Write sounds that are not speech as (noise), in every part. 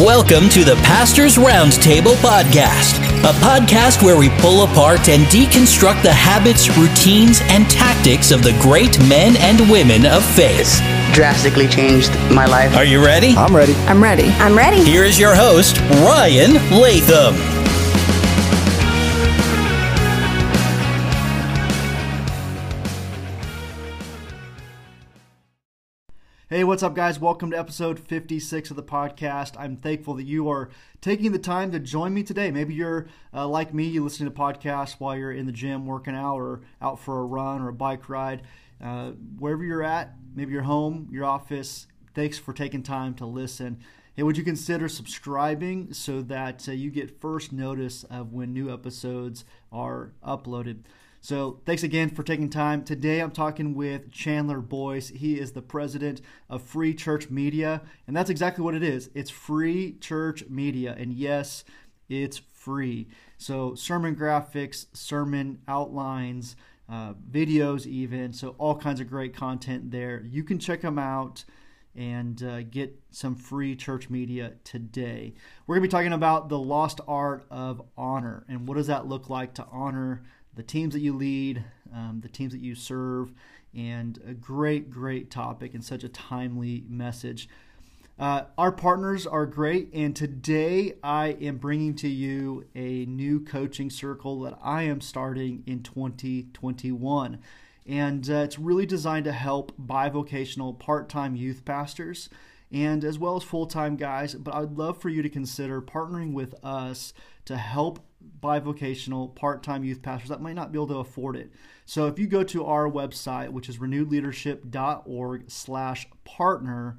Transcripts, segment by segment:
Welcome to the Pastor's Roundtable Podcast, a podcast where we pull apart and deconstruct the habits, routines, and tactics of the great men and women of faith. drastically changed my life. Are you ready? I'm ready. I'm ready. I'm ready. Here is your host, Ryan Latham. Hey, what's up, guys? Welcome to episode 56 of the podcast. I'm thankful that you are taking the time to join me today. Maybe you're uh, like me, you listen to podcasts while you're in the gym working out or out for a run or a bike ride. Uh, wherever you're at, maybe your home, your office, thanks for taking time to listen. Hey, would you consider subscribing so that uh, you get first notice of when new episodes are uploaded? So, thanks again for taking time. Today, I'm talking with Chandler Boyce. He is the president of Free Church Media, and that's exactly what it is. It's Free Church Media, and yes, it's free. So, sermon graphics, sermon outlines, uh, videos, even. So, all kinds of great content there. You can check them out and uh, get some free church media today. We're going to be talking about the lost art of honor and what does that look like to honor the teams that you lead, um, the teams that you serve, and a great, great topic and such a timely message. Uh, our partners are great, and today I am bringing to you a new coaching circle that I am starting in 2021. And uh, it's really designed to help bivocational part time youth pastors and as well as full time guys. But I'd love for you to consider partnering with us to help bivocational part time youth pastors that might not be able to afford it. So if you go to our website, which is renewedleadership.org slash partner,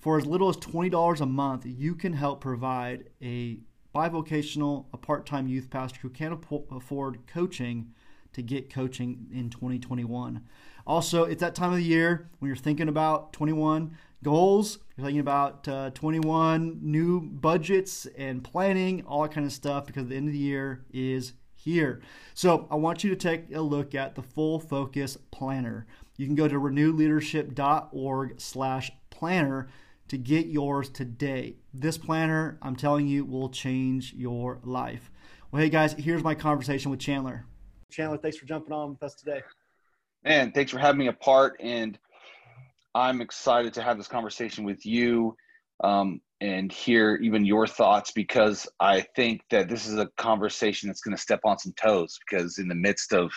for as little as $20 a month, you can help provide a bivocational, a part time youth pastor who can't afford coaching to get coaching in 2021. Also, it's that time of the year when you're thinking about 21 goals, you're thinking about uh, 21 new budgets and planning, all that kind of stuff, because the end of the year is here. So I want you to take a look at the Full Focus Planner. You can go to renewedleadership.org slash planner to get yours today. This planner, I'm telling you, will change your life. Well, hey guys, here's my conversation with Chandler. Chandler, thanks for jumping on with us today. Man, thanks for having me a part. And I'm excited to have this conversation with you um, and hear even your thoughts because I think that this is a conversation that's going to step on some toes because in the midst of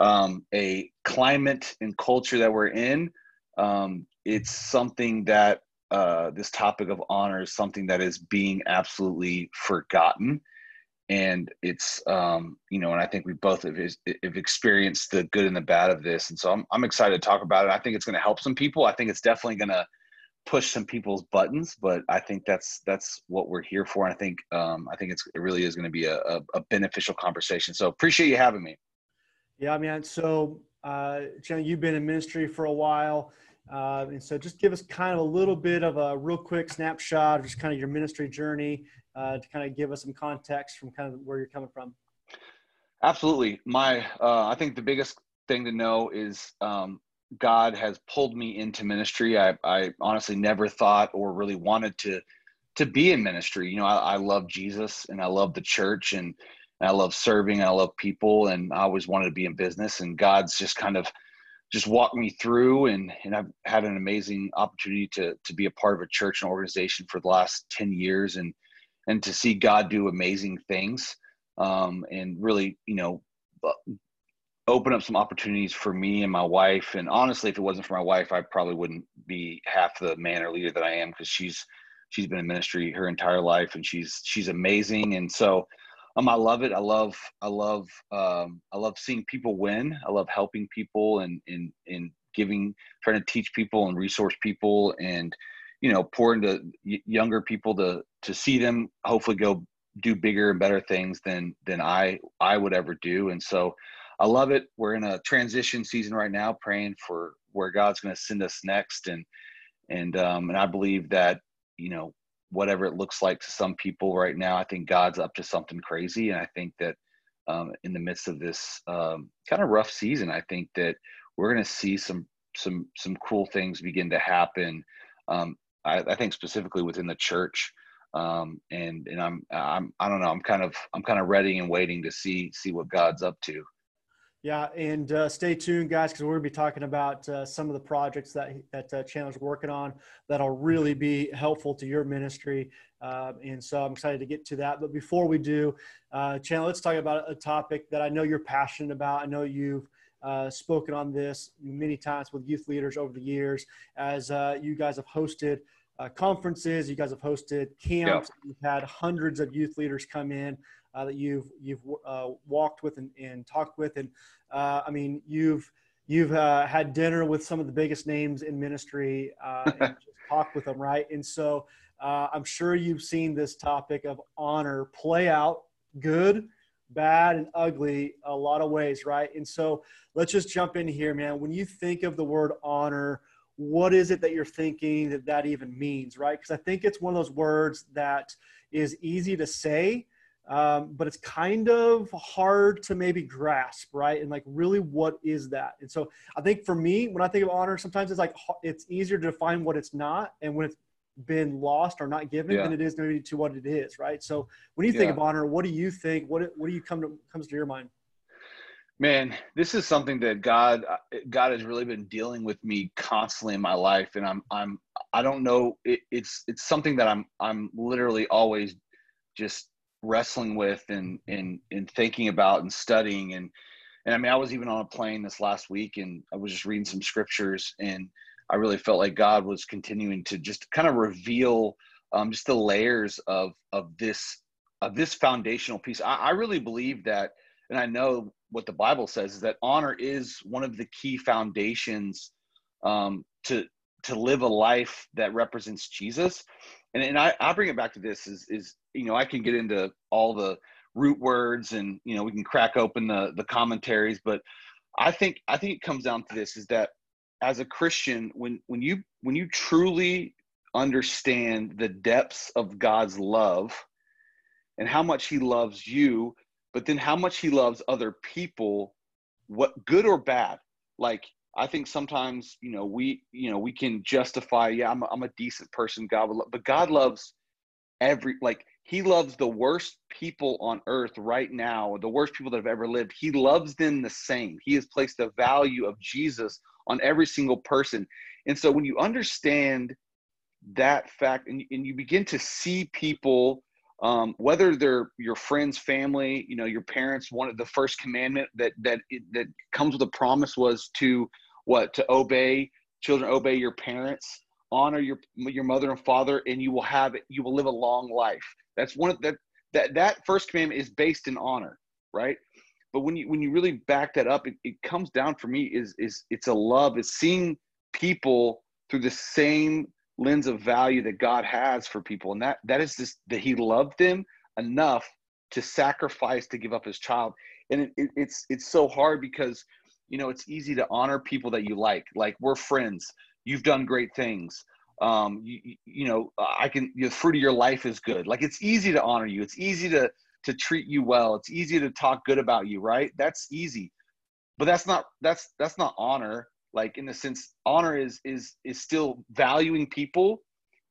um, a climate and culture that we're in, um, it's something that uh, this topic of honor is something that is being absolutely forgotten and it's um, you know, and I think we both have, have, experienced the good and the bad of this, and so I'm I'm excited to talk about it. I think it's going to help some people. I think it's definitely going to push some people's buttons, but I think that's that's what we're here for. And I think um, I think it's it really is going to be a, a, a, beneficial conversation. So appreciate you having me. Yeah, man. So, uh, Jenna, you've been in ministry for a while. Uh, and so just give us kind of a little bit of a real quick snapshot of just kind of your ministry journey uh, to kind of give us some context from kind of where you're coming from. Absolutely. My, uh, I think the biggest thing to know is um, God has pulled me into ministry. I, I honestly never thought or really wanted to to be in ministry. You know, I, I love Jesus and I love the church and, and I love serving and I love people and I always wanted to be in business. And God's just kind of just walked me through and, and I've had an amazing opportunity to to be a part of a church and organization for the last 10 years and and to see God do amazing things um, and really, you know, open up some opportunities for me and my wife. And honestly, if it wasn't for my wife, I probably wouldn't be half the man or leader that I am because she's she's been in ministry her entire life and she's she's amazing. And so um, I love it. I love I love um, I love seeing people win. I love helping people and and and giving, trying to teach people and resource people and you know pour into younger people to to see them hopefully go do bigger and better things than than I I would ever do. And so I love it. We're in a transition season right now praying for where God's going to send us next. And and um and I believe that you know whatever it looks like to some people right now I think God's up to something crazy. And I think that um, in the midst of this um, kind of rough season I think that we're going to see some some some cool things begin to happen. Um, I, I think specifically within the church, um, and and I'm I'm I don't know I'm kind of I'm kind of ready and waiting to see see what God's up to. Yeah, and uh, stay tuned, guys, because we're going to be talking about uh, some of the projects that that uh, Chandler's working on that'll really be helpful to your ministry. Uh, and so I'm excited to get to that. But before we do, uh, Chandler, let's talk about a topic that I know you're passionate about. I know you've uh, spoken on this many times with youth leaders over the years, as uh, you guys have hosted conferences, you guys have hosted camps, you've had hundreds of youth leaders come in uh, that you've you've uh, walked with and, and, talked with, and uh, I mean you've you've uh, had dinner with some of the biggest names in ministry uh, (laughs) and just talked with them, right? And so uh, I'm sure you've seen this topic of honor play out, good, bad, and ugly, a lot of ways, right? And so let's just jump in here, man. When you think of the word honor what is it that you're thinking that that even means right because i think it's one of those words that is easy to say um, but it's kind of hard to maybe grasp, right? And like, really, what is that? And so, I think for me, when I think of honor, sometimes it's like it's easier to define what it's not, and when it's been lost or not given yeah. than it is maybe to what it is, right? So, when you think yeah. of honor, what do you think? What what do you come to comes to your mind? Man, this is something that God God has really been dealing with me constantly in my life, and I'm I'm I don't know it, it's it's something that I'm I'm literally always just wrestling with and and and thinking about and studying and and I mean I was even on a plane this last week and I was just reading some scriptures and I really felt like God was continuing to just kind of reveal um, just the layers of of this of this foundational piece. I, I really believe that, and I know what the Bible says is that honor is one of the key foundations um, to to live a life that represents Jesus. And, and I, I bring it back to this is, is, you know, I can get into all the root words and, you know, we can crack open the, the commentaries, but I think, I think it comes down to this is that as a Christian, when, when you, when you truly understand the depths of God's love and how much he loves you, but then how much he loves other people, what good or bad, like I think sometimes, you know, we, you know, we can justify, yeah, I'm a, I'm a decent person, God would love, but God loves every, like, he loves the worst people on earth right now, the worst people that have ever lived. He loves them the same. He has placed the value of Jesus on every single person. And so when you understand that fact and, and you begin to see people um, whether they're your friends, family, you know, your parents. One of the first commandment that that that comes with a promise was to what to obey children, obey your parents, honor your your mother and father, and you will have you will live a long life. That's one of that that that first commandment is based in honor, right? But when you when you really back that up, it, it comes down for me is is it's a love. It's seeing people through the same lens of value that God has for people, and that that is just that He loved them enough to sacrifice to give up His child, and it, it, it's it's so hard because you know it's easy to honor people that you like, like we're friends. You've done great things. Um, you, you know, I can the fruit of your life is good. Like it's easy to honor you. It's easy to to treat you well. It's easy to talk good about you, right? That's easy. But that's not that's that's not honor like in the sense honor is is is still valuing people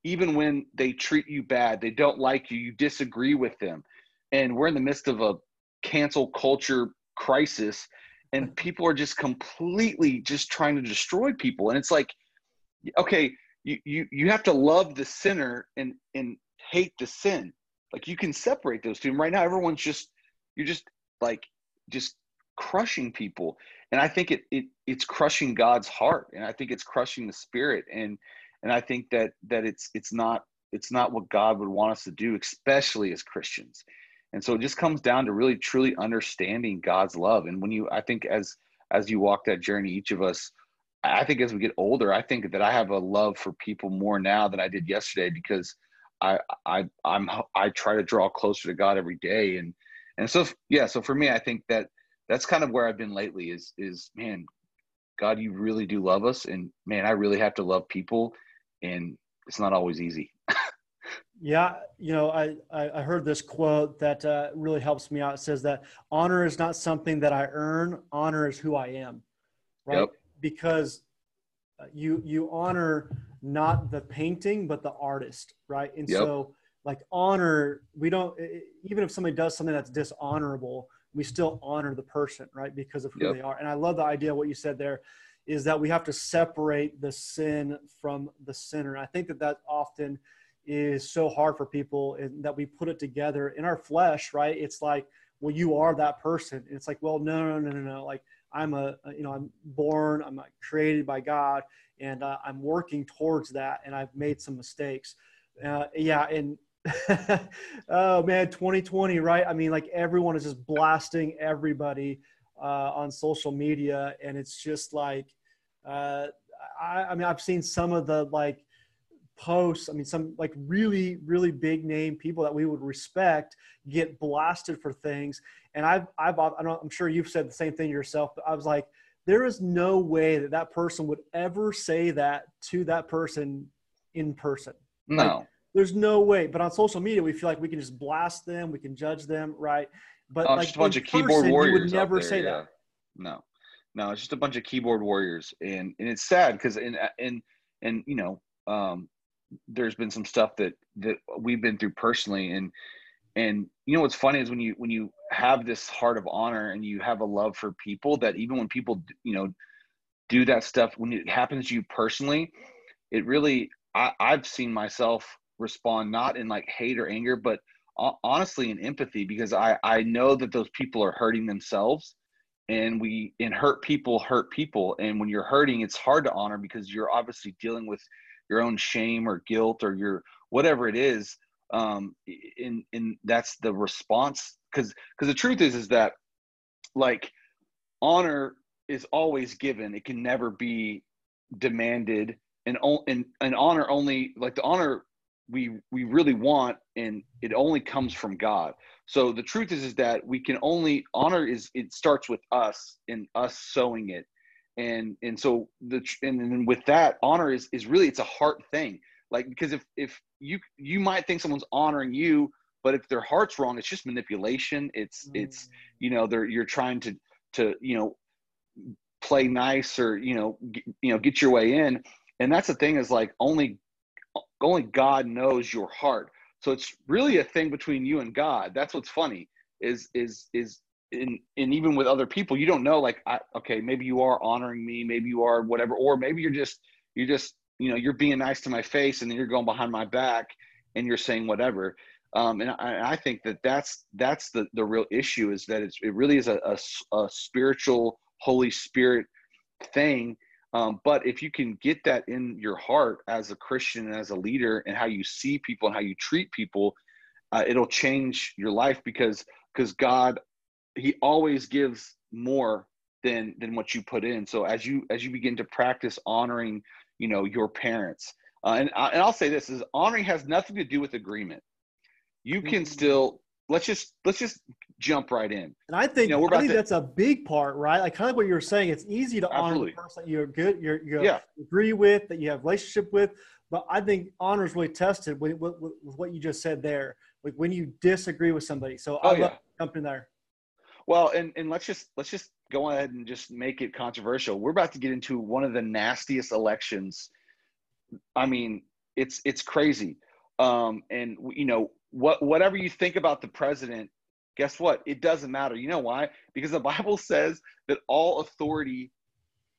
even when they treat you bad they don't like you you disagree with them and we're in the midst of a cancel culture crisis and people are just completely just trying to destroy people and it's like okay you you, you have to love the sinner and and hate the sin like you can separate those two. And right now everyone's just you're just like just crushing people. And i think it, it it's crushing god's heart. And i think it's crushing the spirit. And and i think that that it's it's not it's not what god would want us to do especially as christians. And so it just comes down to really truly understanding god's love. And when you i think as as you walk that journey each of us i think as we get older i think that i have a love for people more now than i did yesterday because i i i'm i try to draw closer to god every day and and so yeah so for me i think that that's kind of where I've been lately is is man, God, you really do love us and man, I really have to love people and it's not always easy. (laughs) yeah, you know, I, I heard this quote that uh, really helps me out. It says that honor is not something that I earn, honor is who I am. Right? Yep. Because you you honor not the painting but the artist, right? And yep. so like honor we don't even if somebody does something that's dishonorable we still honor the person right because of who yep. they are and i love the idea what you said there is that we have to separate the sin from the sinner i think that that often is so hard for people and that we put it together in our flesh right it's like well you are that person and it's like well no no no no no like i'm a you know i'm born i'm created by god and uh, i'm working towards that and i've made some mistakes. Uh, yeah and (laughs) oh man 2020 right? I mean like everyone is just blasting everybody uh, on social media and it's just like uh, I, I mean i've seen some of the like posts i mean some like really really big name people that we would respect get blasted for things. And i've i've i'm sure you've said the same thing yourself but i was like there is no way that that person would ever say that to that person in person no like, there's no way. But on social media, we feel like we can just blast them, we can judge them, right? But oh, like just a bunch of person, keyboard warriors. You would never there, say yeah. that. No, no, it's just a bunch of keyboard warriors, and and it's sad because in and and you know, um, there's been some stuff that that we've been through personally, and and you know what's funny is when you when you have this heart of honor and you have a love for people that even when people you know do that stuff when it happens to you personally, it really I, I've seen myself respond not in like hate or anger, but honestly in empathy because I I know that those people are hurting themselves and we and hurt people hurt people. And when you're hurting it's hard to honor because you're obviously dealing with your own shame or guilt or your whatever it is um in in that's the response. Because because the truth is is that like honor is always given. It can never be demanded. And and, and honor only like the honor we we really want and it only comes from god. So the truth is is that we can only honor is it starts with us and us sowing it. And and so the and then with that honor is is really it's a heart thing like because if if you you might think someone's honoring you but if their heart's wrong it's just manipulation it's mm. it's you know they're you're trying to to you know play nice or you know g- you know get your way in and that's the thing is like only only God knows your heart. So it's really a thing between you and God. That's what's funny is is is in and even with other people, you don't know like I, okay, maybe you are honoring me, maybe you are whatever, or maybe you're just you're just you know you're being nice to my face and then you're going behind my back and you're saying whatever. Um, and I, I, think that that's that's the the real issue is that it's it really is a, a, a spiritual Holy Spirit thing um, but if you can get that in your heart as a Christian and as a leader and how you see people and how you treat people, uh, it'll change your life because because God, He always gives more than than what you put in. So as you as you begin to practice honoring, you know, your parents, uh, and uh, and I'll say this is honoring has nothing to do with agreement. You can mm-hmm. still let's just let's just jump right in. And I think, you know, I think to, that's a big part, right? Like kind of what you were saying. It's easy to absolutely. honor the person that you're good, you're, you yeah. agree with, that you have relationship with. But I think honor is really tested with, with, with, what you just said there. Like when you disagree with somebody. So oh, I yeah. jump in there. Well, and, and let's just let's just go ahead and just make it controversial. We're about to get into one of the nastiest elections. I mean, it's it's crazy. Um, and you know, what whatever you think about the president, guess what? It doesn't matter. You know why? Because the (laughs) Bible says that all authority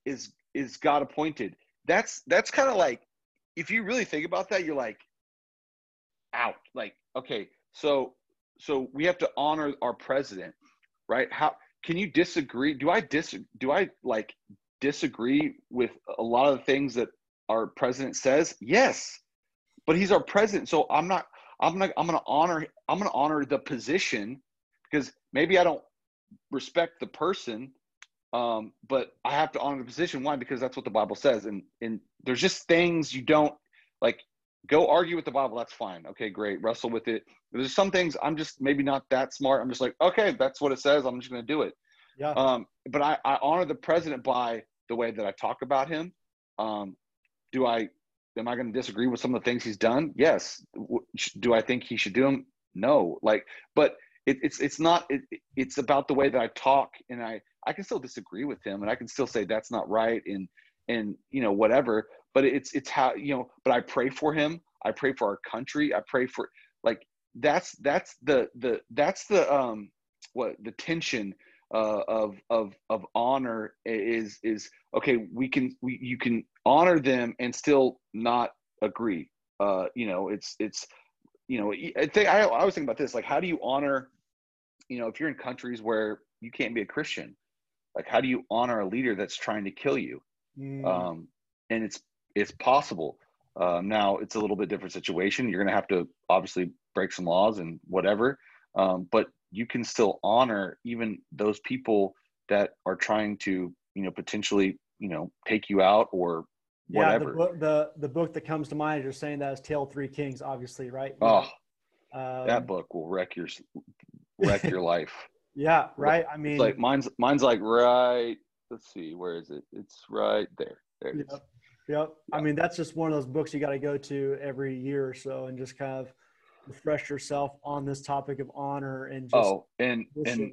is is God appointed. That's that's kind of like if you really think about that, you're like out. Like, okay, so so we have to honor our president, right? How can you disagree? Do I dis do I like disagree with a lot of the things that our president says? Yes. But he's our president, so I'm not I'm gonna I'm gonna honor I'm gonna honor the position because maybe I don't respect the person, um, but I have to honor the position. Why? Because that's what the Bible says, and and there's just things you don't like. Go argue with the Bible. That's fine. Okay, great. Wrestle with it. There's some things I'm just maybe not that smart. I'm just like, okay, that's what it says. I'm just gonna do it. Yeah. Um, but I, I honor the president by the way that I talk about him. Um, do I am I going to disagree with some of the things he's done? Yes. Do I think he should do them? No. Like, but it, it's it's not. It, it's about the way that I talk, and I I can still disagree with him, and I can still say that's not right, and and you know whatever. But it's it's how you know. But I pray for him. I pray for our country. I pray for like that's that's the the that's the um what the tension uh, of of of honor is is okay we can we you can honor them and still not agree uh you know it's it's you know i think i, I was thinking about this like how do you honor you know if you're in countries where you can't be a christian like how do you honor a leader that's trying to kill you mm. um and it's it's possible um, now it's a little bit different situation you're going to have to obviously break some laws and whatever um, but you can still honor even those people that are trying to you know potentially you know take you out or whatever. Yeah, the book, the, the book that comes to mind, you're saying that is Tale Three Kings, obviously, right? Oh, um, that book will wreck your wreck your (laughs) life. Yeah, right. I mean, it's like mine's mine's like right. Let's see, where is it? It's right there. There yep, Yep. Yep. I mean, that's just one of those books you got to go to every year or so, and just kind of refresh yourself on this topic of honor and just oh and and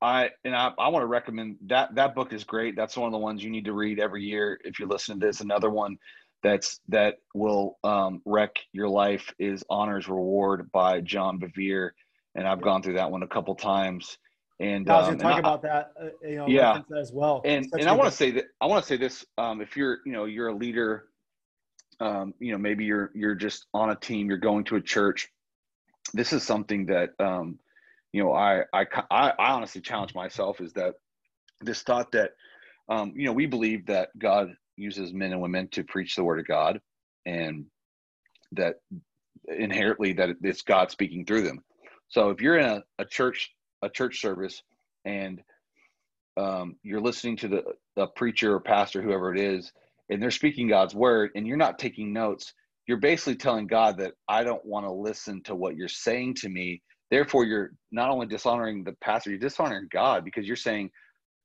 I and I, I want to recommend that that book is great. That's one of the ones you need to read every year if you're listening to this. Another one that's that will um, wreck your life is Honor's Reward by John Bevere, and I've gone through that one a couple times. And I was going to um, talk about that, uh, you know, yeah, as well. And and I want to say that I want to say this: um, if you're you know you're a leader um, you know maybe you're you're just on a team you're going to a church this is something that um, you know I, I i honestly challenge myself is that this thought that um, you know we believe that god uses men and women to preach the word of god and that inherently that it's god speaking through them so if you're in a, a church a church service and um, you're listening to the a preacher or pastor whoever it is and they're speaking God's word and you're not taking notes, you're basically telling God that I don't want to listen to what you're saying to me. Therefore, you're not only dishonoring the pastor, you're dishonoring God because you're saying,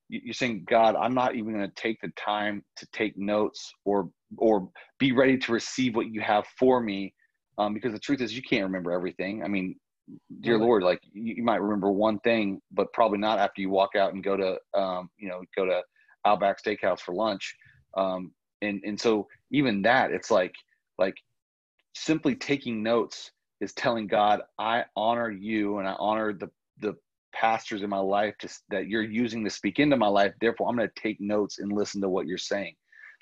you're saying, God, I'm not even going to take the time to take notes or or be ready to receive what you have for me, um, because the truth is, you can't remember everything. I mean, dear Lord, like you, you, might remember one thing, but probably not after you walk out and go to, um, you know, go to Outback Steakhouse for lunch. Um, and and so even that it's like like simply taking notes is telling god i honor you and i honor the the pastors in my life to, that you're using to speak into my life. Therefore i'm going to take notes and listen to what you're saying.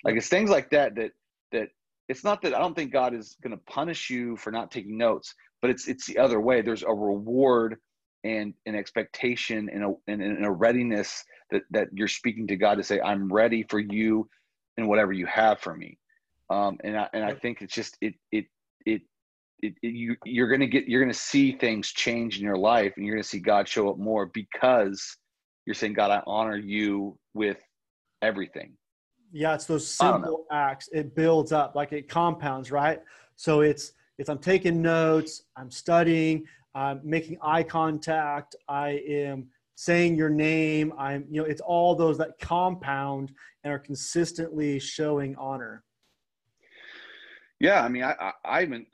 Like it's things like that that that it's not that i don't think god is going to punish you for not taking notes but it's it's the other way there's a reward and an expectation and a, and, and a readiness that that you're speaking to god to say i'm ready for you and whatever you have for me. Um, and I, and I think it's just it it it, it, it you you're gonna get you're gonna see things change in your life, and you're gonna see God show up more because you're saying, God, I honor you with everything. Yeah, it's those simple acts. It builds up, like it compounds, right? So it's it's I'm taking notes, I'm studying, I'm making eye contact, I am saying your name i'm you know it's all those that compound and are consistently showing honor yeah i mean i i, I haven't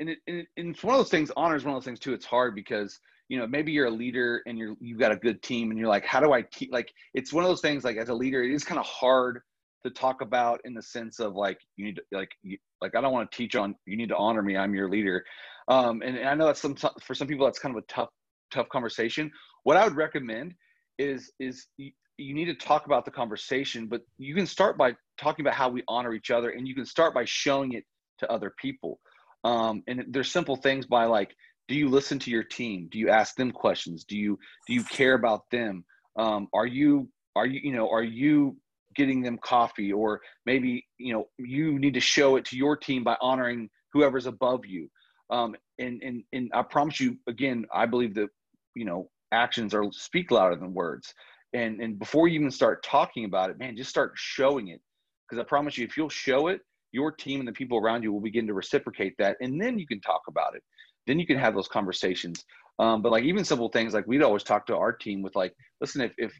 and, it, and it's one of those things honor is one of those things too it's hard because you know maybe you're a leader and you're you've got a good team and you're like how do i keep like it's one of those things like as a leader it is kind of hard to talk about in the sense of like you need to like you, like i don't want to teach on you need to honor me i'm your leader um and, and i know that's some for some people that's kind of a tough tough conversation what I would recommend is is you, you need to talk about the conversation, but you can start by talking about how we honor each other, and you can start by showing it to other people. Um, and there's simple things by like, do you listen to your team? Do you ask them questions? Do you do you care about them? Um, are you are you you know are you getting them coffee or maybe you know you need to show it to your team by honoring whoever's above you. Um, and and and i promise you again i believe that you know actions are speak louder than words. And and before you even start talking about it man just start showing it. Because i promise you if you'll show it your team and the people around you will begin to reciprocate that and then you can talk about it. Then you can have those conversations. Um, but like even simple things like we'd always talk to our team with like listen if if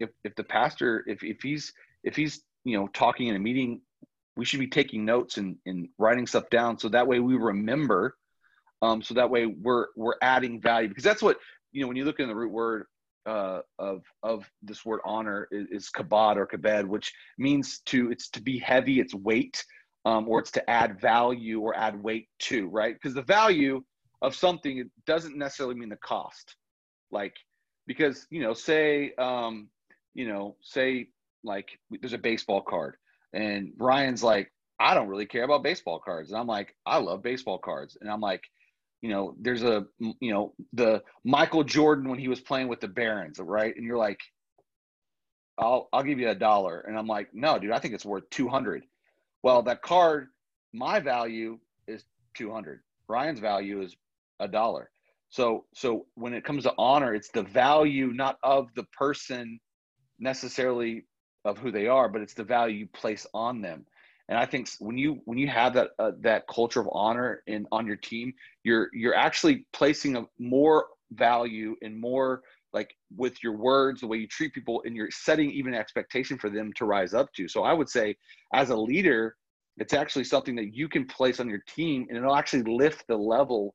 if, if the pastor if, if he's if he's you know talking in a meeting we should be taking notes and, and writing stuff down so that way we remember um, so that way we're we're adding value because that's what you know, when you look in the root word uh, of of this word honor is, is or kabed, which means to it's to be heavy, it's weight, um, or it's to add value or add weight to, right? Because the value of something, it doesn't necessarily mean the cost. Like, because, you know, say, um, you know, say like there's a baseball card and Ryan's like, I don't really care about baseball cards. And I'm like, I love baseball cards. And I'm like, you know, there's a, you know, the Michael Jordan when he was playing with the Barons, right? And you're like, I'll, I'll give you a dollar. And I'm like, no, dude, I think it's worth 200. Well, that card, my value is 200. Ryan's value is a dollar. So, so when it comes to honor, it's the value not of the person necessarily of who they are, but it's the value you place on them. And I think when you when you have that uh, that culture of honor in on your team, you're you're actually placing a more value and more like with your words, the way you treat people, and you're setting even expectation for them to rise up to. So I would say, as a leader, it's actually something that you can place on your team, and it'll actually lift the level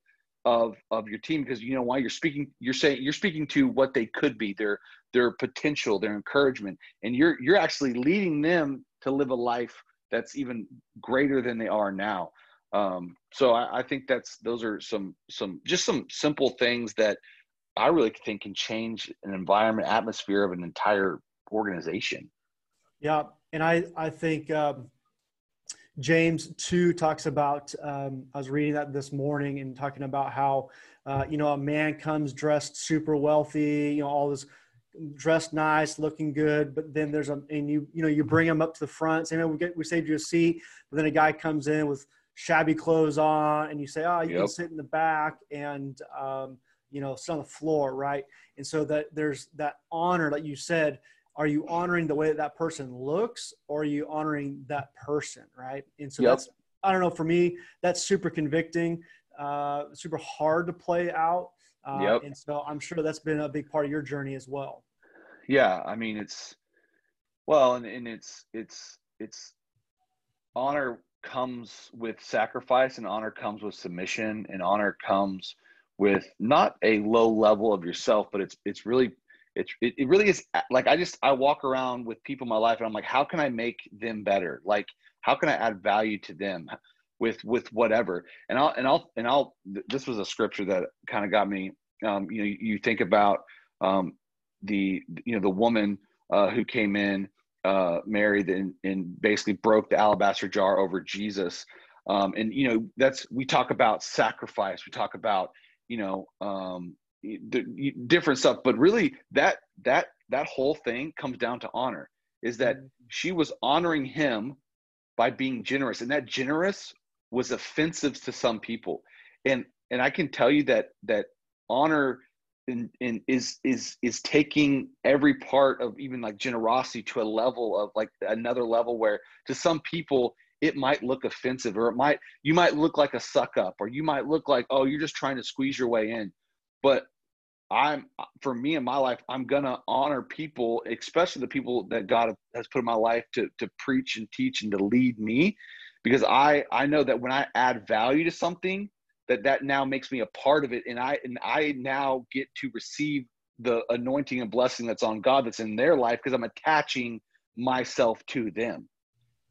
of of your team because you know why? You're speaking you're saying you're speaking to what they could be their their potential their encouragement and you're you're actually leading them to live a life that's even greater than they are now. Um, so I, I think that's those are some some just some simple things that i really think can change an environment atmosphere of an entire organization. Yeah and i i think um James 2 talks about, um, I was reading that this morning and talking about how, uh, you know, a man comes dressed super wealthy, you know, all this dressed nice, looking good, but then there's a, and you, you know, you bring him up to the front, say, man, we get, we saved you a seat. But then a guy comes in with shabby clothes on and you say, oh, you yep. can sit in the back and, um, you know, sit on the floor. Right. And so that there's that honor that you said, are you honoring the way that that person looks or are you honoring that person right and so yep. that's i don't know for me that's super convicting uh, super hard to play out uh, yep. and so i'm sure that's been a big part of your journey as well yeah i mean it's well and, and it's it's it's honor comes with sacrifice and honor comes with submission and honor comes with not a low level of yourself but it's it's really it, it, it really is like i just i walk around with people in my life and i'm like how can i make them better? Like how can i add value to them with with whatever? And i'll and i'll and i'll this was a scripture that kind of got me um, you know you think about um, the you know the woman uh, who came in uh, married and, and basically broke the alabaster jar over jesus. Um, and you know that's we talk about sacrifice. We talk about you know um, different stuff but really that that that whole thing comes down to honor is that mm-hmm. she was honoring him by being generous and that generous was offensive to some people and and i can tell you that that honor in, in is is is taking every part of even like generosity to a level of like another level where to some people it might look offensive or it might you might look like a suck up or you might look like oh you're just trying to squeeze your way in but I'm for me in my life, I'm gonna honor people, especially the people that God has put in my life to to preach and teach and to lead me, because I I know that when I add value to something, that that now makes me a part of it, and I and I now get to receive the anointing and blessing that's on God that's in their life because I'm attaching myself to them.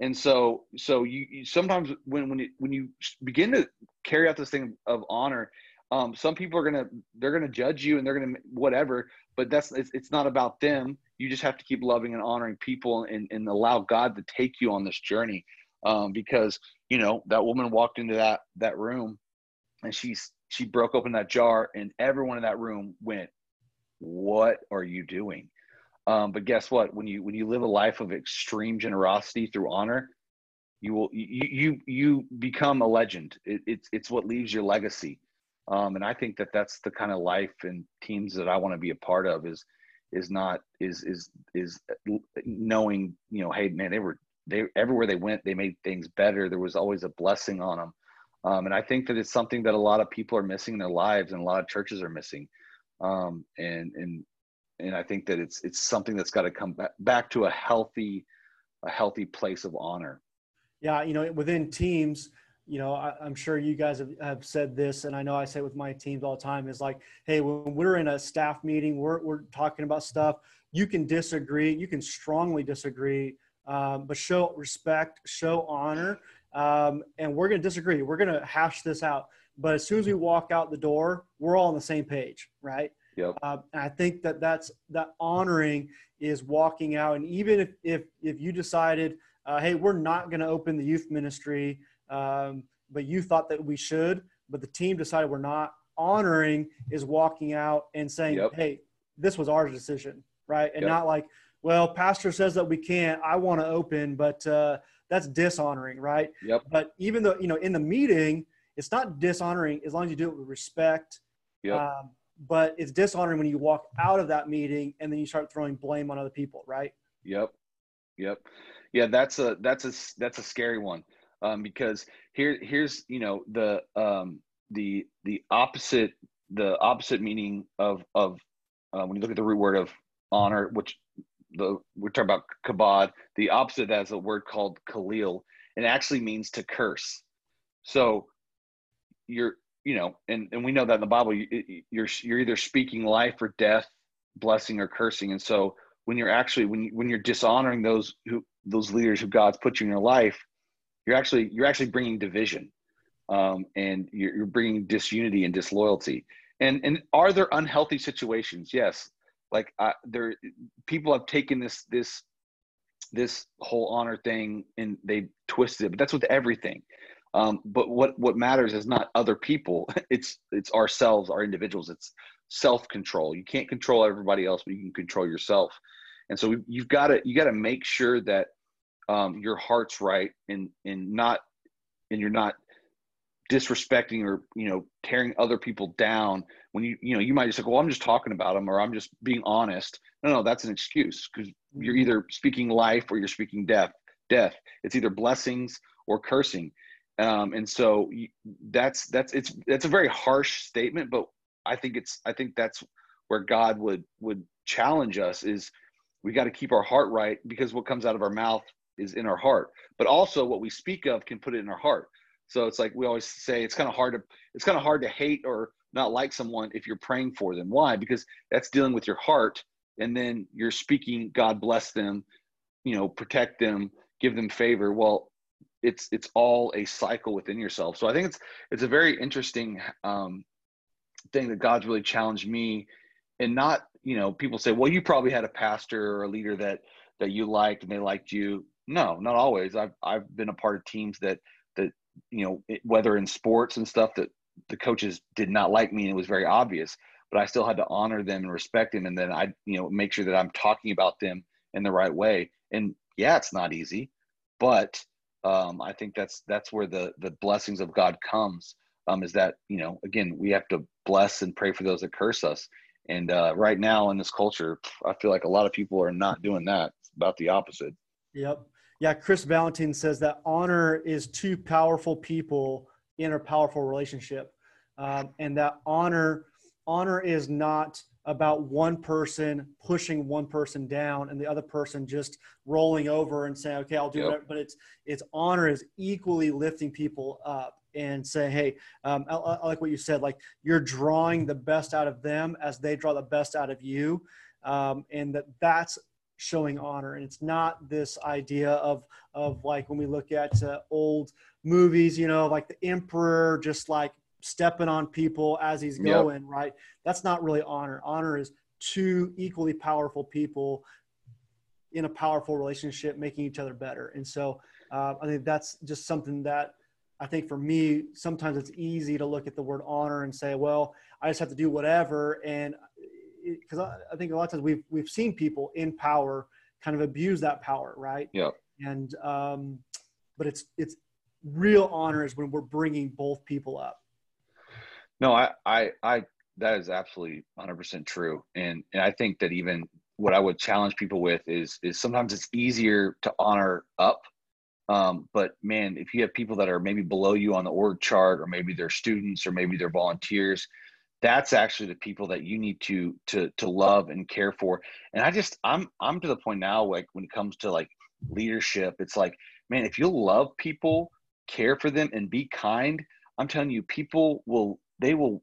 And so so you, you sometimes when when it, when you begin to carry out this thing of honor um, some people are gonna they're gonna judge you and they're gonna whatever, but that's it's, it's not about them. You just have to keep loving and honoring people and, and allow God to take you on this journey. Um, because you know that woman walked into that that room and she's she broke open that jar and everyone in that room went, "What are you doing?" Um, but guess what? When you when you live a life of extreme generosity through honor, you will you you you become a legend. It, it's it's what leaves your legacy. Um, and I think that that's the kind of life and teams that I want to be a part of is is not is is is knowing you know hey man they were they everywhere they went they made things better. There was always a blessing on them um, and I think that it's something that a lot of people are missing in their lives and a lot of churches are missing. Um, and and and I think that it's it's something that's got to come back, back to a healthy a healthy place of honor. Yeah you know within teams you know, I, am sure you guys have, have, said this, and I know I say with my teams all the time is like, hey, when we're in a staff meeting, we're, we're talking about stuff, you can disagree, you can strongly disagree, um, but show respect, show honor, um, and we're going to disagree. We're going to hash this out. But as soon as we walk out the door, we're all on the same page, right? Yep. Uh, and I think that that's that honoring is walking out, and even if if if you decided, uh, hey, we're not going to open the youth ministry, um, but you thought that we should, but the team decided we're not. Honoring is walking out and saying, Yep. hey, this was our decision, right? And Yep. not like, well, pastor says that we can't. I want to open, but uh, that's dishonoring, right? Yep. But even though you know in the meeting, it's not dishonoring as long as you do it with respect. Yep. Um, but it's dishonoring when you walk out of that meeting and then you start throwing blame on other people, right? Yep. Yep. Yeah, that's a that's a that's a scary one. Um, because here here's you know the um the the opposite the opposite meaning of of uh, when you look at the root word of honor, which the we're talking about kabod, the opposite is a word called khalil, and actually means to curse. So you're you know, and and we know that in the Bible, you, you're you're either speaking life or death, blessing or cursing, and so when you're actually when you, when you're dishonoring those who those leaders who God's put you in your life, you're actually you're actually bringing division, um, and you're, you're bringing disunity and disloyalty. And and are there unhealthy situations? Yes, like there people have taken this this this whole honor thing and they twisted it, but that's with everything. Um, but what what matters is not other people; (laughs) it's it's ourselves, our individuals. It's self control. You can't control everybody else, but you can control yourself. And so you've got to you got to make sure that um, your heart's right and and not and you're not disrespecting or you know tearing other people down when you you know you might just say well i'm just talking about them or i'm just being honest. No no that's an excuse because you're either speaking life or you're speaking death death. It's either blessings or cursing. Um, and so that's that's it's that's a very harsh statement but i think it's i think that's where god would would challenge us is we got to keep our heart right because what comes out of our mouth is in our heart but also what we speak of can put it in our heart. So it's like we always say it's kind of hard to it's kind of hard to hate or not like someone if you're praying for them. Why? Because that's dealing with your heart and then you're speaking god bless them you know protect them give them favor. Well it's it's all a cycle within yourself. So i think it's it's a very interesting um thing that god's really challenged me and not you know people say well you probably had a pastor or a leader that that you liked and they liked you no not always. I've i've been a part of teams that that you know it, whether in sports and stuff that the coaches did not like me and it was very obvious but i still had to honor them and respect them and then i you know make sure that i'm talking about them in the right way. And yeah it's not easy but um, i think that's that's where the the blessings of god comes um, is that you know again we have to bless and pray for those that curse us. And uh, right now in this culture i feel like a lot of people are not doing that. It's about the opposite. Yep. Yeah, Chris Valentine says that honor is two powerful people in a powerful relationship, um, and that honor honor is not about one person pushing one person down and the other person just rolling over and saying, "Okay, I'll do Yep. it." But it's it's honor is equally lifting people up and say, "Hey, um, I, I like what you said. Like you're drawing the best out of them as they draw the best out of you." Um, and that that's showing honor. And it's not this idea of of like when we look at uh, old movies you know like the emperor just like stepping on people as he's Yep. going right? That's not really honor. Honor is two equally powerful people in a powerful relationship making each other better. And so uh, i think that's just something that i think for me sometimes it's easy to look at the word honor and say well i just have to do whatever. And because I, I think a lot of times we've we've seen people in power kind of abuse that power, right? Yeah. And um, but it's it's real honor is when we're bringing both people up. No, I, I, I, that is absolutely 100% true. And, and I think that even what I would challenge people with is, is sometimes it's easier to honor up. Um, but man, if you have people that are maybe below you on the org chart, or maybe they're students, or maybe they're volunteers, that's actually the people that you need to to to love and care for. And I just, I'm, I'm to the point now, like when it comes to like leadership, it's like, man, if you love people, care for them, and be kind, I'm telling you, people will they will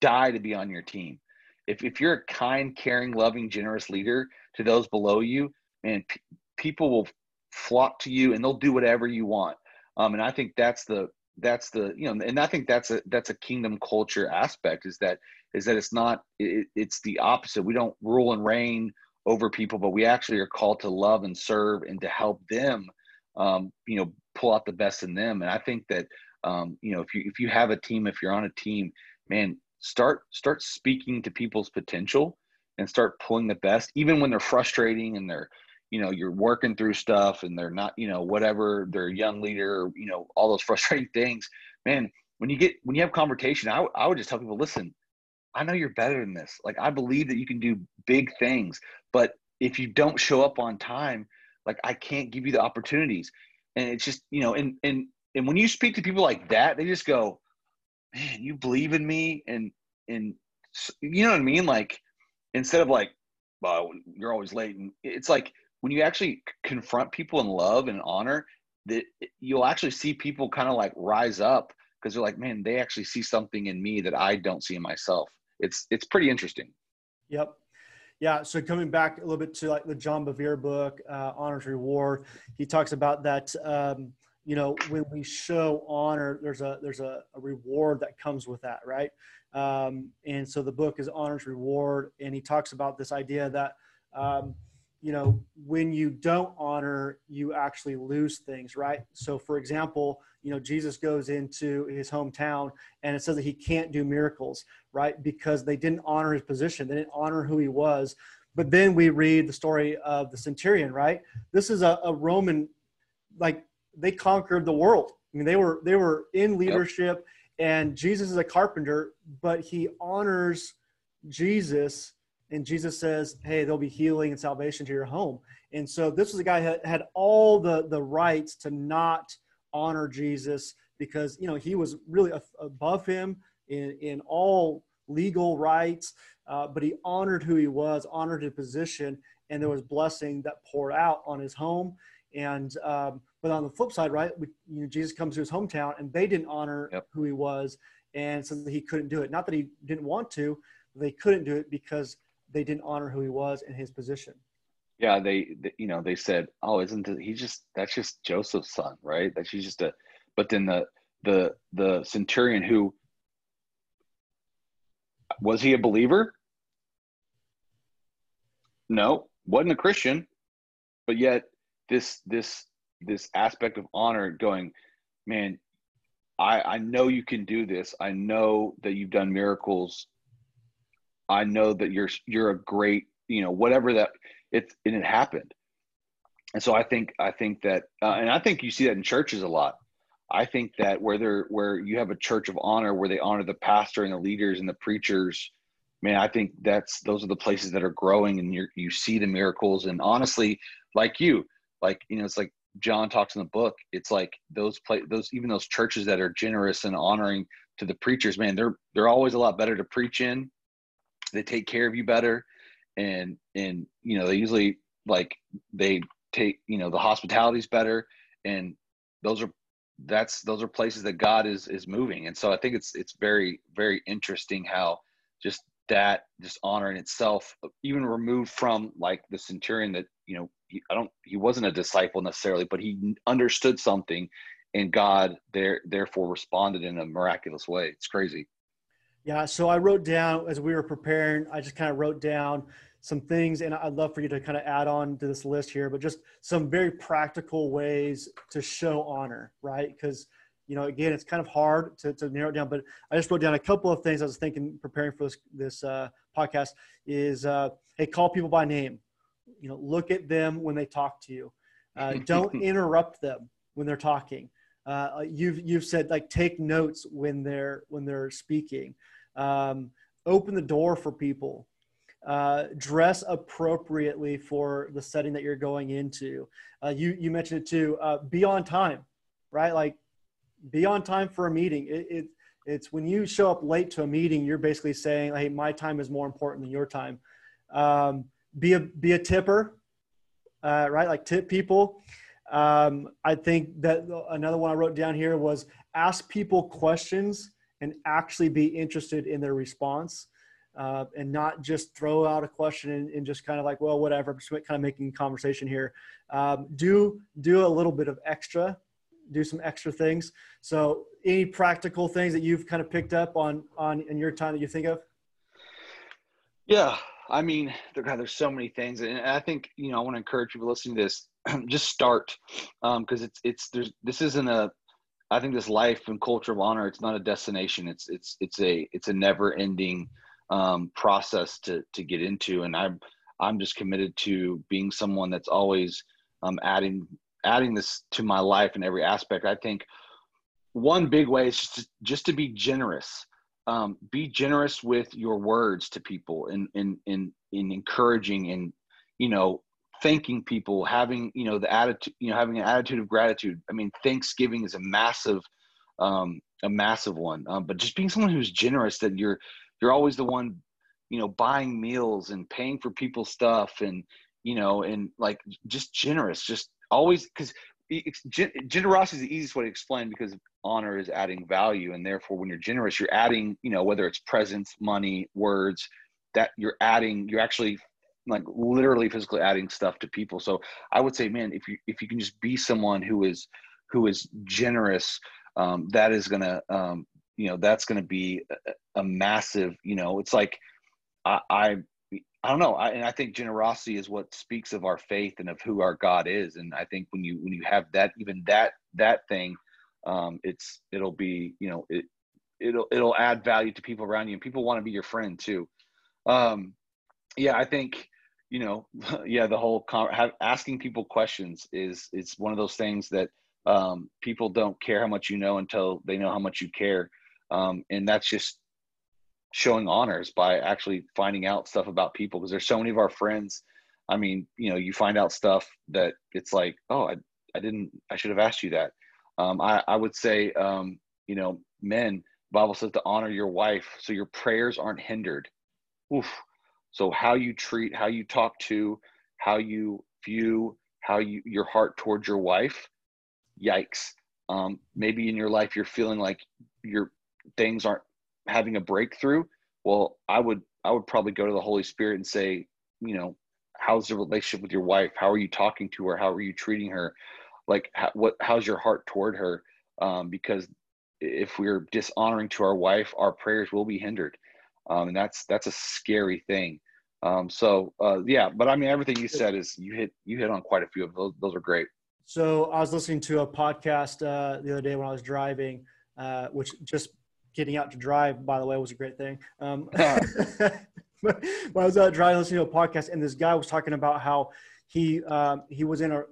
die to be on your team. If if you're a kind, caring, loving, generous leader to those below you, man, p- people will flock to you and they'll do whatever you want. Um, and I think that's the that's the you know, and I think that's a that's a kingdom culture aspect is that is that it's not it, it's the opposite. We don't rule and reign over people, but we actually are called to love and serve and to help them, um, you know, pull out the best in them. And I think that um, you know if you if you have a team, if you're on a team, man, start start speaking to people's potential and start pulling the best, even when they're frustrating and they're you know you're working through stuff and they're not you know whatever they're a young leader you know all those (laughs) frustrating things. Man when you get when you have confrontation I, I would just tell people listen i know you're better than this. Like i believe that you can do big things but if you don't show up on time like i can't give you the opportunities. And it's just you know and and and when you speak to people like that they just go man you believe in me and and you know what i mean? Like instead of like well you're always late. And it's like when you actually confront people in love and honor, that you'll actually see people kind of like rise up because they're like, man, they actually see something in me that I don't see in myself. It's it's pretty interesting. Yep. Yeah. So coming back a little bit to like the John Bevere book, uh, Honor's Reward, he talks about that. Um, you know, when we show honor, there's a there's a, a reward that comes with that, right? Um, and so the book is Honor's Reward, and he talks about this idea that um, you know, when you don't honor, you actually lose things, right? So, for example, you know, Jesus goes into his hometown and it says that he can't do miracles, right? Because they didn't honor his position, they didn't honor who he was. But then we read the story of the centurion, right? This is a, a Roman, like they conquered the world. I mean, they were they were in leadership, yep. and Jesus is a carpenter, but he honors Jesus and Jesus says, "Hey, there'll be healing and salvation to your home." And so this was a guy that had all the the rights to not honor Jesus because you know he was really above him in in all legal rights, uh, but he honored who he was, honored his position, and there was blessing that poured out on his home. And um, but on the flip side, right, we, you know, Jesus comes to his hometown, and they didn't honor yep. who he was, and so he couldn't do it. Not that he didn't want to, they couldn't do it because they didn't honor who he was and his position. Yeah, they, they you know they said, "Oh, isn't he just that's just Joseph's son, right? That she's just a." But then the the the centurion who was he a believer? No, wasn't a Christian, but yet this this this aspect of honor going, man, I I know you can do this. I know that you've done miracles I know that you're you're a great, you know, whatever that it's and it happened. And so I think I think that uh, and I think you see that in churches a lot. I think that where there where you have a church of honor where they honor the pastor and the leaders and the preachers, man, I think that's those are the places that are growing and you you see the miracles and honestly, like you, like you know, it's like John talks in the book. It's like those play those even those churches that are generous and honoring to the preachers, man, they're they're always a lot better to preach in they take care of you better. And and you know they usually like they take you know the hospitality's better. And those are that's those are places that god is is moving. And so i think it's it's very very interesting how just that just honor in itself even removed from like the centurion that you know he, i don't he wasn't a disciple necessarily but he understood something and god there therefore responded in a miraculous way. It's crazy yeah, so I wrote down as we were preparing, I just kind of wrote down some things, and I'd love for you to kind of add on to this list here, but just some very practical ways to show honor, right? Because, you know, again, it's kind of hard to, to narrow it down, but I just wrote down a couple of things I was thinking preparing for this, this uh, podcast is, uh, hey, call people by name. You know, look at them when they talk to you. Uh, (laughs) don't interrupt them when they're talking. Uh, you've you've said like take notes when they're when they're speaking um, open the door for people uh, dress appropriately for the setting that you're going into. Uh, you you mentioned it too uh, be on time right? Like be on time for a meeting. It, it, it's when you show up late to a meeting you're basically saying hey my time is more important than your time. Um, be a be a tipper uh, right? Like tip people. Um, i think that another one i wrote down here was ask people questions and actually be interested in their response uh, and not just throw out a question and, and, just kind of like, well, whatever, just kind of making conversation here. Um, do do a little bit of extra do some extra things. So, any practical things that you've kind of picked up on on in your time that you think of? Yeah, I mean, there, God, there's so many things, and I think you know I want to encourage people listening to this, (clears throat) just start, because um, it's it's there's this isn't a, I think this life and culture of honor, it's not a destination. It's it's it's a it's a never ending um, process to to get into, and I'm I'm just committed to being someone that's always um, adding adding this to my life in every aspect. I think one big way is just to, just to be generous um, be generous with your words to people and in in in encouraging and you know thanking people having you know the attitude you know having an attitude of gratitude. I mean thanksgiving is a massive um a massive one. Um, but just being someone who's generous that you're you're always the one you know buying meals and paying for people's stuff and you know and like just generous just always because generosity is the easiest way to explain because honor is adding value. And therefore when you're generous you're adding you know whether it's presence money words that you're adding you're actually like literally physically adding stuff to people so i would say man if you if you can just be someone who is who is generous um, that is gonna um, you know that's gonna be a, a massive you know it's like I, I I don't know. I, and I think generosity is what speaks of our faith and of who our God is. And I think when you when you have that, even that that thing, um, it's it'll be you know it it'll it'll add value to people around you, and people want to be your friend too. Um, yeah, I think you know, (laughs) yeah, the whole con- have, asking people questions is it's one of those things that um, people don't care how much you know until they know how much you care, um, and that's just showing honors by actually finding out stuff about people because there's so many of our friends i mean you know you find out stuff that it's like oh i, I didn't i should have asked you that. Um, I, I would say um, you know men bible says to honor your wife so your prayers aren't hindered. Oof. So how you treat how you talk to how you view how you your heart towards your wife yikes um, maybe in your life you're feeling like your things aren't having a breakthrough, well, I would I would probably go to the Holy Spirit and say, you know, how's the relationship with your wife? How are you talking to her? How are you treating her? Like, how, what? How's your heart toward her? Um, because if we're dishonoring to our wife, our prayers will be hindered, um, and that's that's a scary thing. Um, so uh, yeah, but I mean, everything you said is you hit you hit on quite a few of those. Those are great. So I was listening to a podcast uh, the other day when I was driving, uh, which just getting out to drive, by the way, was a great thing. Um, (laughs) (laughs) when I was out driving, listening to a podcast, and this guy was talking about how he um, he was in a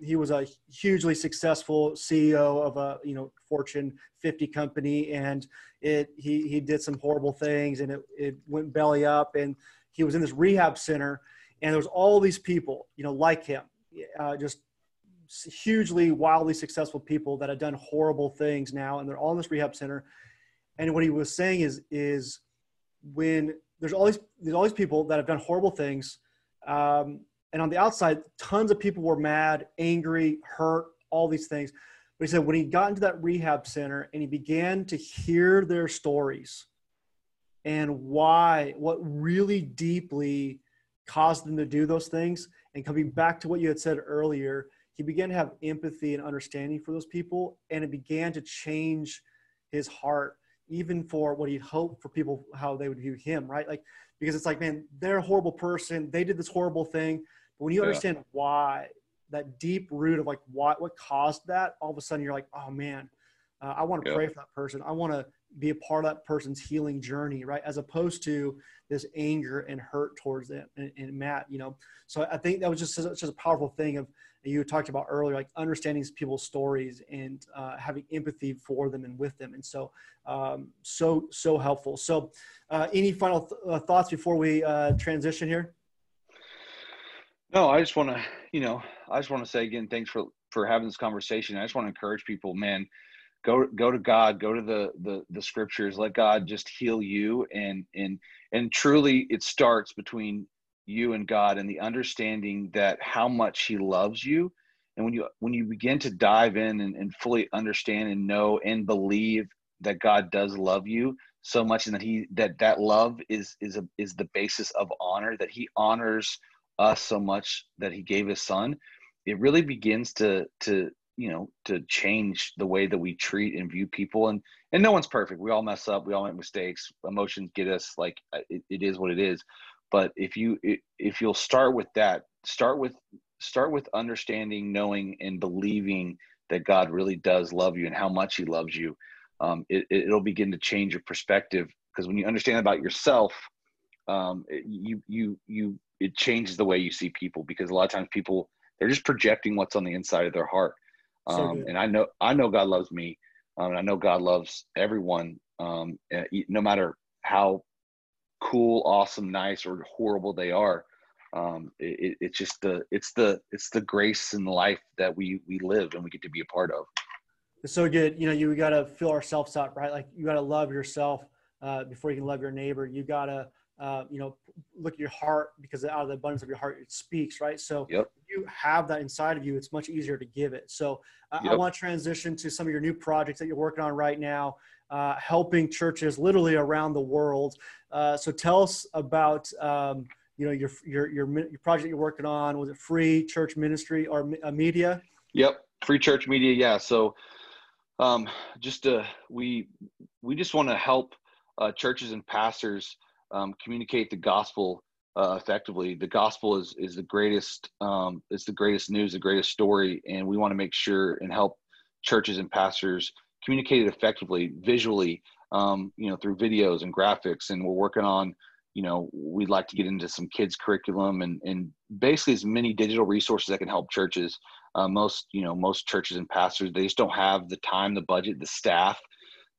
he was a hugely successful CEO of a you know Fortune 50 company, and it he he did some horrible things, and it it went belly up, and he was in this rehab center, and there was all these people you know like him, uh, just hugely wildly successful people that had done horrible things now, and they're all in this rehab center, and what he was saying is is when there's all these there's all these people that have done horrible things, um, and on the outside, tons of people were mad, angry, hurt, all these things. But he said when he got into that rehab center and he began to hear their stories and why, what really deeply caused them to do those things, and coming back to what you had said earlier, he began to have empathy and understanding for those people, and it began to change his heart even for what he'd hoped for people how they would view him, right? Like because it's like, man, they're a horrible person. They did this horrible thing. But when you yeah. understand why, that deep root of like what what caused that, all of a sudden you're like, oh man, uh, I want to yeah. pray for that person. I want to be a part of that person's healing journey, right? As opposed to this anger and hurt towards them and, and Matt, you know. So I think that was just such a powerful thing of you talked about earlier, like understanding people's stories and uh, having empathy for them and with them. And so, um, so, so helpful. So, uh, any final th- uh, thoughts before we uh, transition here? No, I just want to, you know, I just want to say again, thanks for, for having this conversation. I just want to encourage people, man, go, go to God, go to the, the, the scriptures, let God just heal you. And, and, and truly it starts between you and God and the understanding that how much he loves you and when you when you begin to dive in and, and fully understand and know and believe that God does love you so much and that he that that love is is a is the basis of honor that he honors us so much that he gave his son it really begins to to you know to change the way that we treat and view people. And and no one's perfect. We all mess up. We all make mistakes. Emotions get us like uh, it, it is what it is. But if you if you'll start with that start with start with understanding knowing and believing that god really does love you and how much he loves you um, it, it'll begin to change your perspective. Because when you understand about yourself um, you you you it changes the way you see people. Because a lot of times people they're just projecting what's on the inside of their heart um, so and i know i know god loves me um, and i know god loves everyone um, no matter how cool awesome nice or horrible they are um, it, it's just the it's the it's the grace and life that we we live and we get to be a part of. It's so good. You know you got to fill ourselves up right? Like you got to love yourself uh, before you can love your neighbor. You got to uh, you know, look at your heart because out of the abundance of your heart it speaks, right? So yep. you have that inside of you, it's much easier to give it. So uh, yep. I want to transition to some of your new projects that you're working on right now, uh, helping churches literally around the world. Uh, so tell us about um, you know your, your your your project you're working on. Was it free church ministry or uh, media? Yep, free church media. Yeah. So um, just uh, we we just want to help churches and pastors um, communicate the gospel uh, effectively. The gospel is is the greatest. Um, it's the greatest news, the greatest story, and we want to make sure and help churches and pastors communicate it effectively, visually, um, you know, through videos and graphics. And we're working on, you know, we'd like to get into some kids curriculum and and basically as many digital resources that can help churches. Uh, most you know most churches and pastors they just don't have the time, the budget, the staff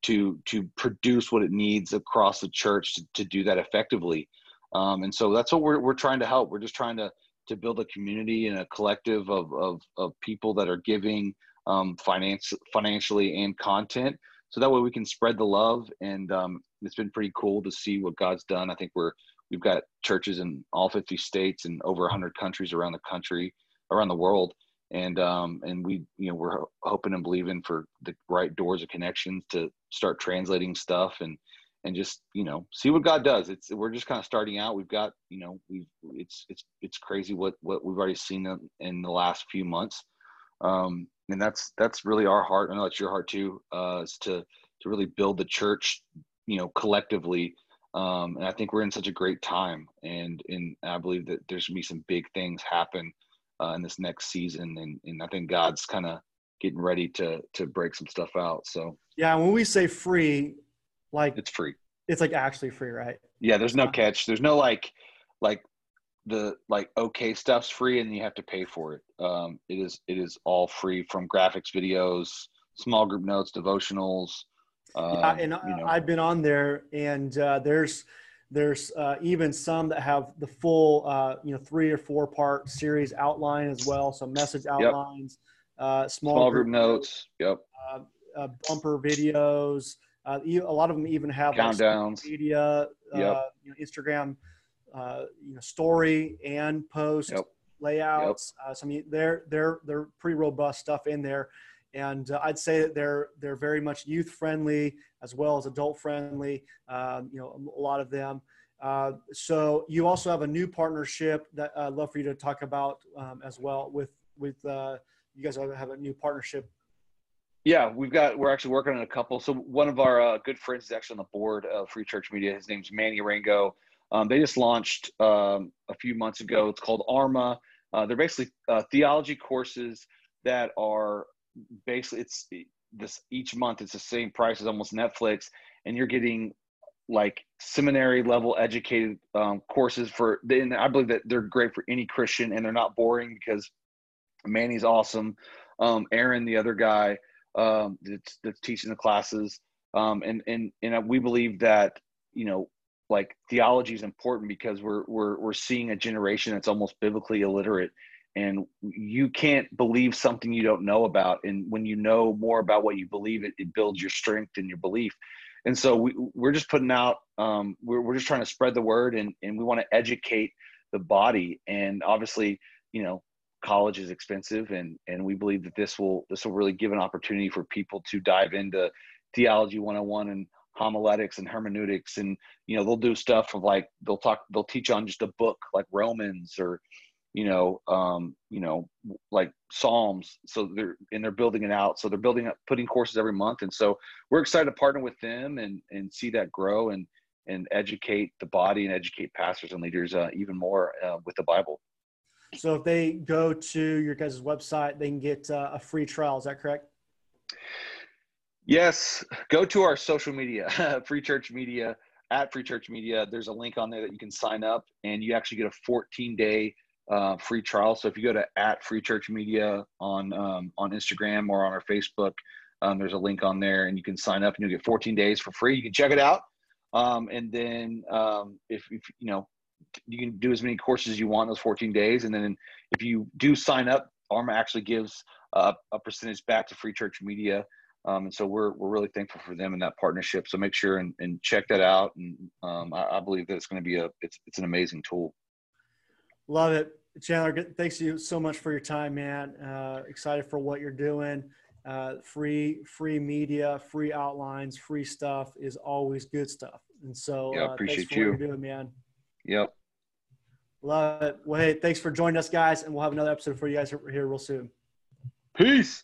to to produce what it needs across the church to, to do that effectively. Um, and so that's what we're, we're trying to help. We're just trying to to build a community and a collective of of, of people that are giving um, finance financially and content. So that way we can spread the love and um, it's been pretty cool to see what god's done. I think we're we've got churches in all 50 states and over 100 countries around the country around the world. And um, and we you know we're hoping and believing for the right doors of connections to start translating stuff and and just you know see what God does. It's we're just kind of starting out. We've got you know we've it's it's it's crazy what what we've already seen in the last few months, um, and that's that's really our heart. I know it's your heart too. Uh, is to to really build the church, you know, collectively. Um, and I think we're in such a great time, and and I believe that there's gonna be some big things happen uh, in this next season, and and I think God's kind of getting ready to to break some stuff out. So yeah, when we say free, like it's free. It's like actually free, right? Yeah, there's no catch. There's no like like the like okay stuff's free and you have to pay for it. Um, it is it is all free from graphics, videos, small group notes, devotionals. Uh, yeah, and you know. I've been on there, and uh, there's there's uh, even some that have the full, uh, you know, three or four part series outline as well. So message outlines, yep. Uh, small, small group, group notes, yep, uh, uh, bumper videos. Uh, a lot of them even have countdowns, like media, yep. you know, Instagram, you know, story and post yep. layouts. Yep. so I mean, they're they're they're pretty robust stuff in there and uh, I'd say that they're they're very much youth friendly as well as adult friendly. Um, you know, a lot of them. Uh, so you also have a new partnership that I'd love for you to talk about um, as well with with uh, you guys have a new partnership. Yeah, we've got we're actually working on a couple. So one of our uh, good friends is actually on the board of Free Church Media. His name's Manny Arango. Um, they just launched um, a few months ago. It's called Arma. Uh, they're basically uh, theology courses that are basically it's this each month it's the same price as almost Netflix, and you're getting like seminary level educated um, courses for. And I believe that they're great for any Christian, and they're not boring because Manny's awesome. Um, Aaron, the other guy um, that's, that's teaching the classes, um, and and and we believe that you know like theology is important because we're we're we're seeing a generation that's almost biblically illiterate. And you can't believe something you don't know about. And when you know more about what you believe it, it builds your strength and your belief. And so we, we're just putting out um, we're, we're just trying to spread the word and, and we want to educate the body. And obviously you know college is expensive and and we believe that this will this will really give an opportunity for people to dive into theology 101 and homiletics and hermeneutics and you know they'll do stuff of like they'll talk they'll teach on just a book like romans or you know, um, you know, like Psalms. So they're and they're building it out. So they're building up, putting courses every month, and so we're excited to partner with them and and see that grow and and educate the body and educate pastors and leaders uh, even more uh, with the Bible. So if they go to your guys' website, they can get uh, a free trial. Is that correct? Yes. Go to our social media, (laughs) Free Church Media at Free Church Media. There's a link on there that you can sign up, and you actually get a 14 day uh, free trial. So if you go to at Free Church Media on um, on Instagram or on our Facebook, um, there's a link on there, and you can sign up, and you'll get 14 days for free. You can check it out, um, and then um, if, if you know you can do as many courses as you want those 14 days, and then if you do sign up, Arma actually gives uh, a percentage back to Free Church Media. Um, and so we're, we're really thankful for them and that partnership. So make sure and, and check that out. And um, I, I, believe that it's going to be a, it's, it's an amazing tool. Love it. Chandler, thanks you so much for your time, man. Uh, excited for what you're doing. Uh, free, free media, free outlines, free stuff is always good stuff. And so, yeah, uh, appreciate you. What you're doing, man. Yep. Love it. Well, hey, thanks for joining us, guys, and we'll have another episode for you guys here real soon. Peace.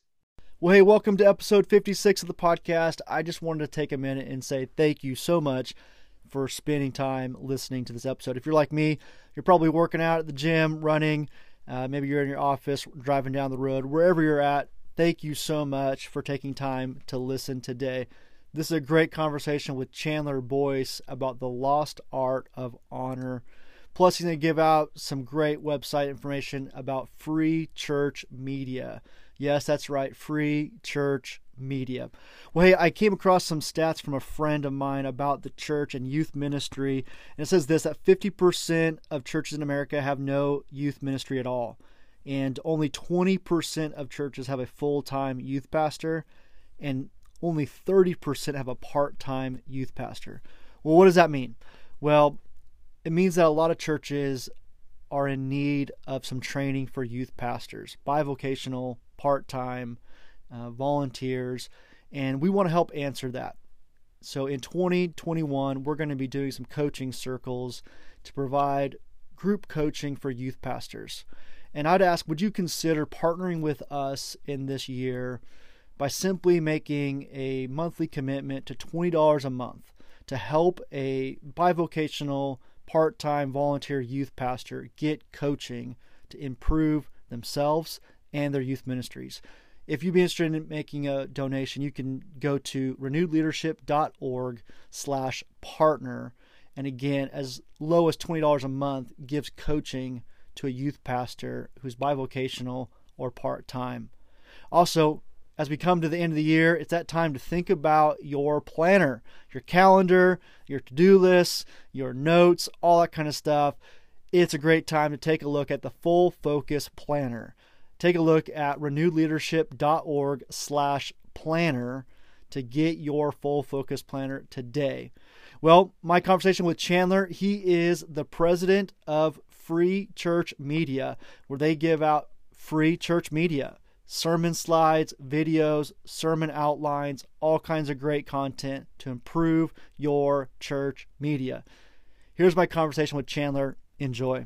Well, hey, welcome to episode 56 of the podcast. I just wanted to take a minute and say thank you so much for spending time listening to this episode. If you're like me, you're probably working out at the gym, running, uh, maybe you're in your office, driving down the road, wherever you're at. Thank you so much for taking time to listen today. This is a great conversation with Chandler Boyce about the lost art of honor. Plus, he's going to give out some great website information about free church media. Yes, that's right, free church media. Well, hey, I came across some stats from a friend of mine about the church and youth ministry, and it says this that 50% of churches in America have no youth ministry at all, and only 20% of churches have a full time youth pastor, and only 30% have a part time youth pastor. Well, what does that mean? Well, it means that a lot of churches are in need of some training for youth pastors, bivocational part time, uh, volunteers, and we want to help answer that. So in 2021, we're going to be doing some coaching circles to provide group coaching for youth pastors. And I'd ask, would you consider partnering with us in this year by simply making a monthly commitment to $20 a month to help a bivocational part time volunteer youth pastor get coaching to improve themselves and their youth ministries. If you'd be interested in making a donation, you can go to renewedleadership.org slash partner. And again, as low as $20 a month gives coaching to a youth pastor who's bivocational or part-time. Also, as we come to the end of the year, it's that time to think about your planner, your calendar, your to do lists, your notes, all that kind of stuff. It's a great time to take a look at the full focus planner take a look at renewedleadership.org slash planner to get your full focus planner today. Well, my conversation with Chandler, he is the president of Free Church Media, where they give out free church media, sermon slides, videos, sermon outlines, all kinds of great content to improve your church media. Here's my conversation with Chandler. Enjoy.